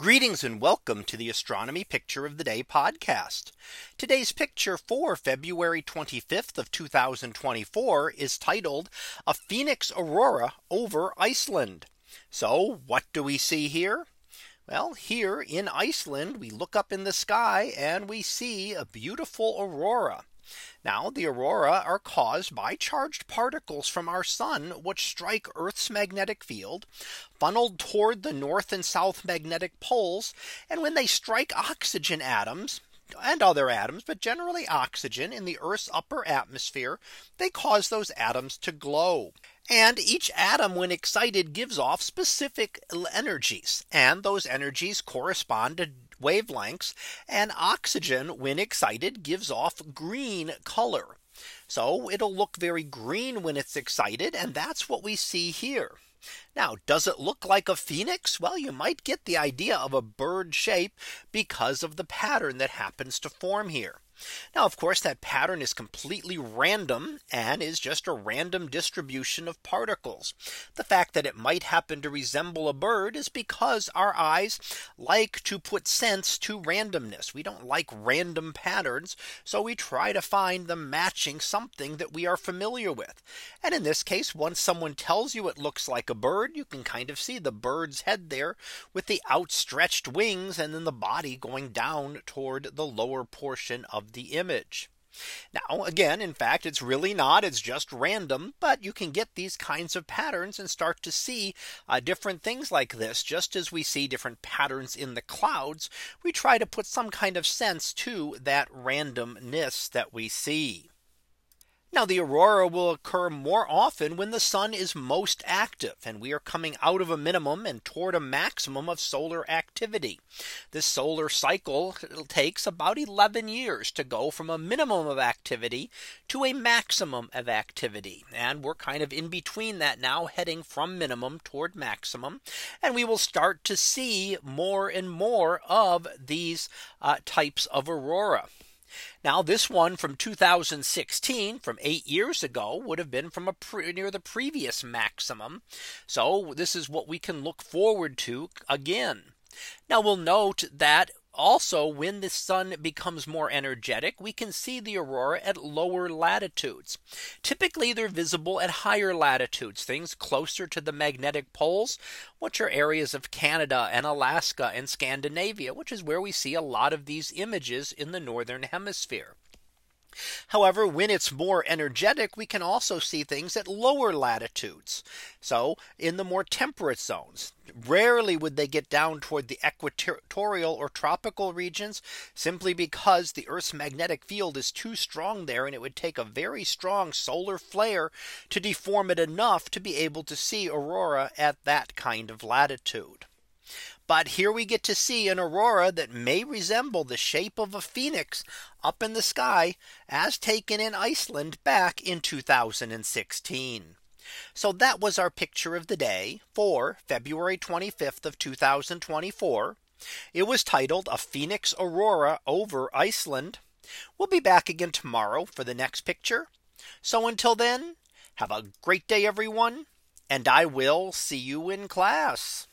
Greetings and welcome to the Astronomy Picture of the Day podcast. Today's picture for February 25th of 2024 is titled a Phoenix Aurora over Iceland. So what do we see here? Well, here in Iceland, we look up in the sky and we see a beautiful aurora. Now the aurora are caused by charged particles from our sun which strike Earth's magnetic field funneled toward the north and south magnetic poles and when they strike oxygen atoms and other atoms, but generally oxygen in the Earth's upper atmosphere, they cause those atoms to glow. And each atom when excited gives off specific energies and those energies correspond to wavelengths and oxygen when excited gives off green color. So it'll look very green when it's excited and that's what we see here. Now, does it look like a phoenix? Well, you might get the idea of a bird shape because of the pattern that happens to form here. Now, of course, that pattern is completely random and is just a random distribution of particles. The fact that it might happen to resemble a bird is because our eyes like to put sense to randomness. We don't like random patterns. So we try to find them matching something that we are familiar with. And in this case, once someone tells you it looks like a bird, you can kind of see the bird's head there with the outstretched wings and then the body going down toward the lower portion of the image. Now again, in fact, it's really not. It's just random. But you can get these kinds of patterns and start to see uh, different things like this. Just as we see different patterns in the clouds, we try to put some kind of sense to that randomness that we see. Now the aurora will occur more often when the sun is most active and we are coming out of a minimum and toward a maximum of solar activity. This solar cycle takes about 11 years to go from a minimum of activity to a maximum of activity. And we're kind of in between that now heading from minimum toward maximum. And we will start to see more and more of these uh, types of aurora. Now this one from 2016 from eight years ago would have been from a near the previous maximum. So this is what we can look forward to again. Now we'll note that also, when the sun becomes more energetic, we can see the aurora at lower latitudes. Typically, they're visible at higher latitudes, things closer to the magnetic poles, which are areas of Canada and Alaska and Scandinavia, which is where we see a lot of these images in the northern hemisphere. However, when it's more energetic, we can also see things at lower latitudes. So in the more temperate zones, rarely would they get down toward the equatorial or tropical regions simply because the Earth's magnetic field is too strong there and it would take a very strong solar flare to deform it enough to be able to see aurora at that kind of latitude. But here we get to see an aurora that may resemble the shape of a phoenix up in the sky as taken in Iceland back in 2016. So that was our picture of the day for February 25th of 2024. It was titled a Phoenix Aurora over Iceland. We'll be back again tomorrow for the next picture. So until then, have a great day, everyone. And I will see you in class.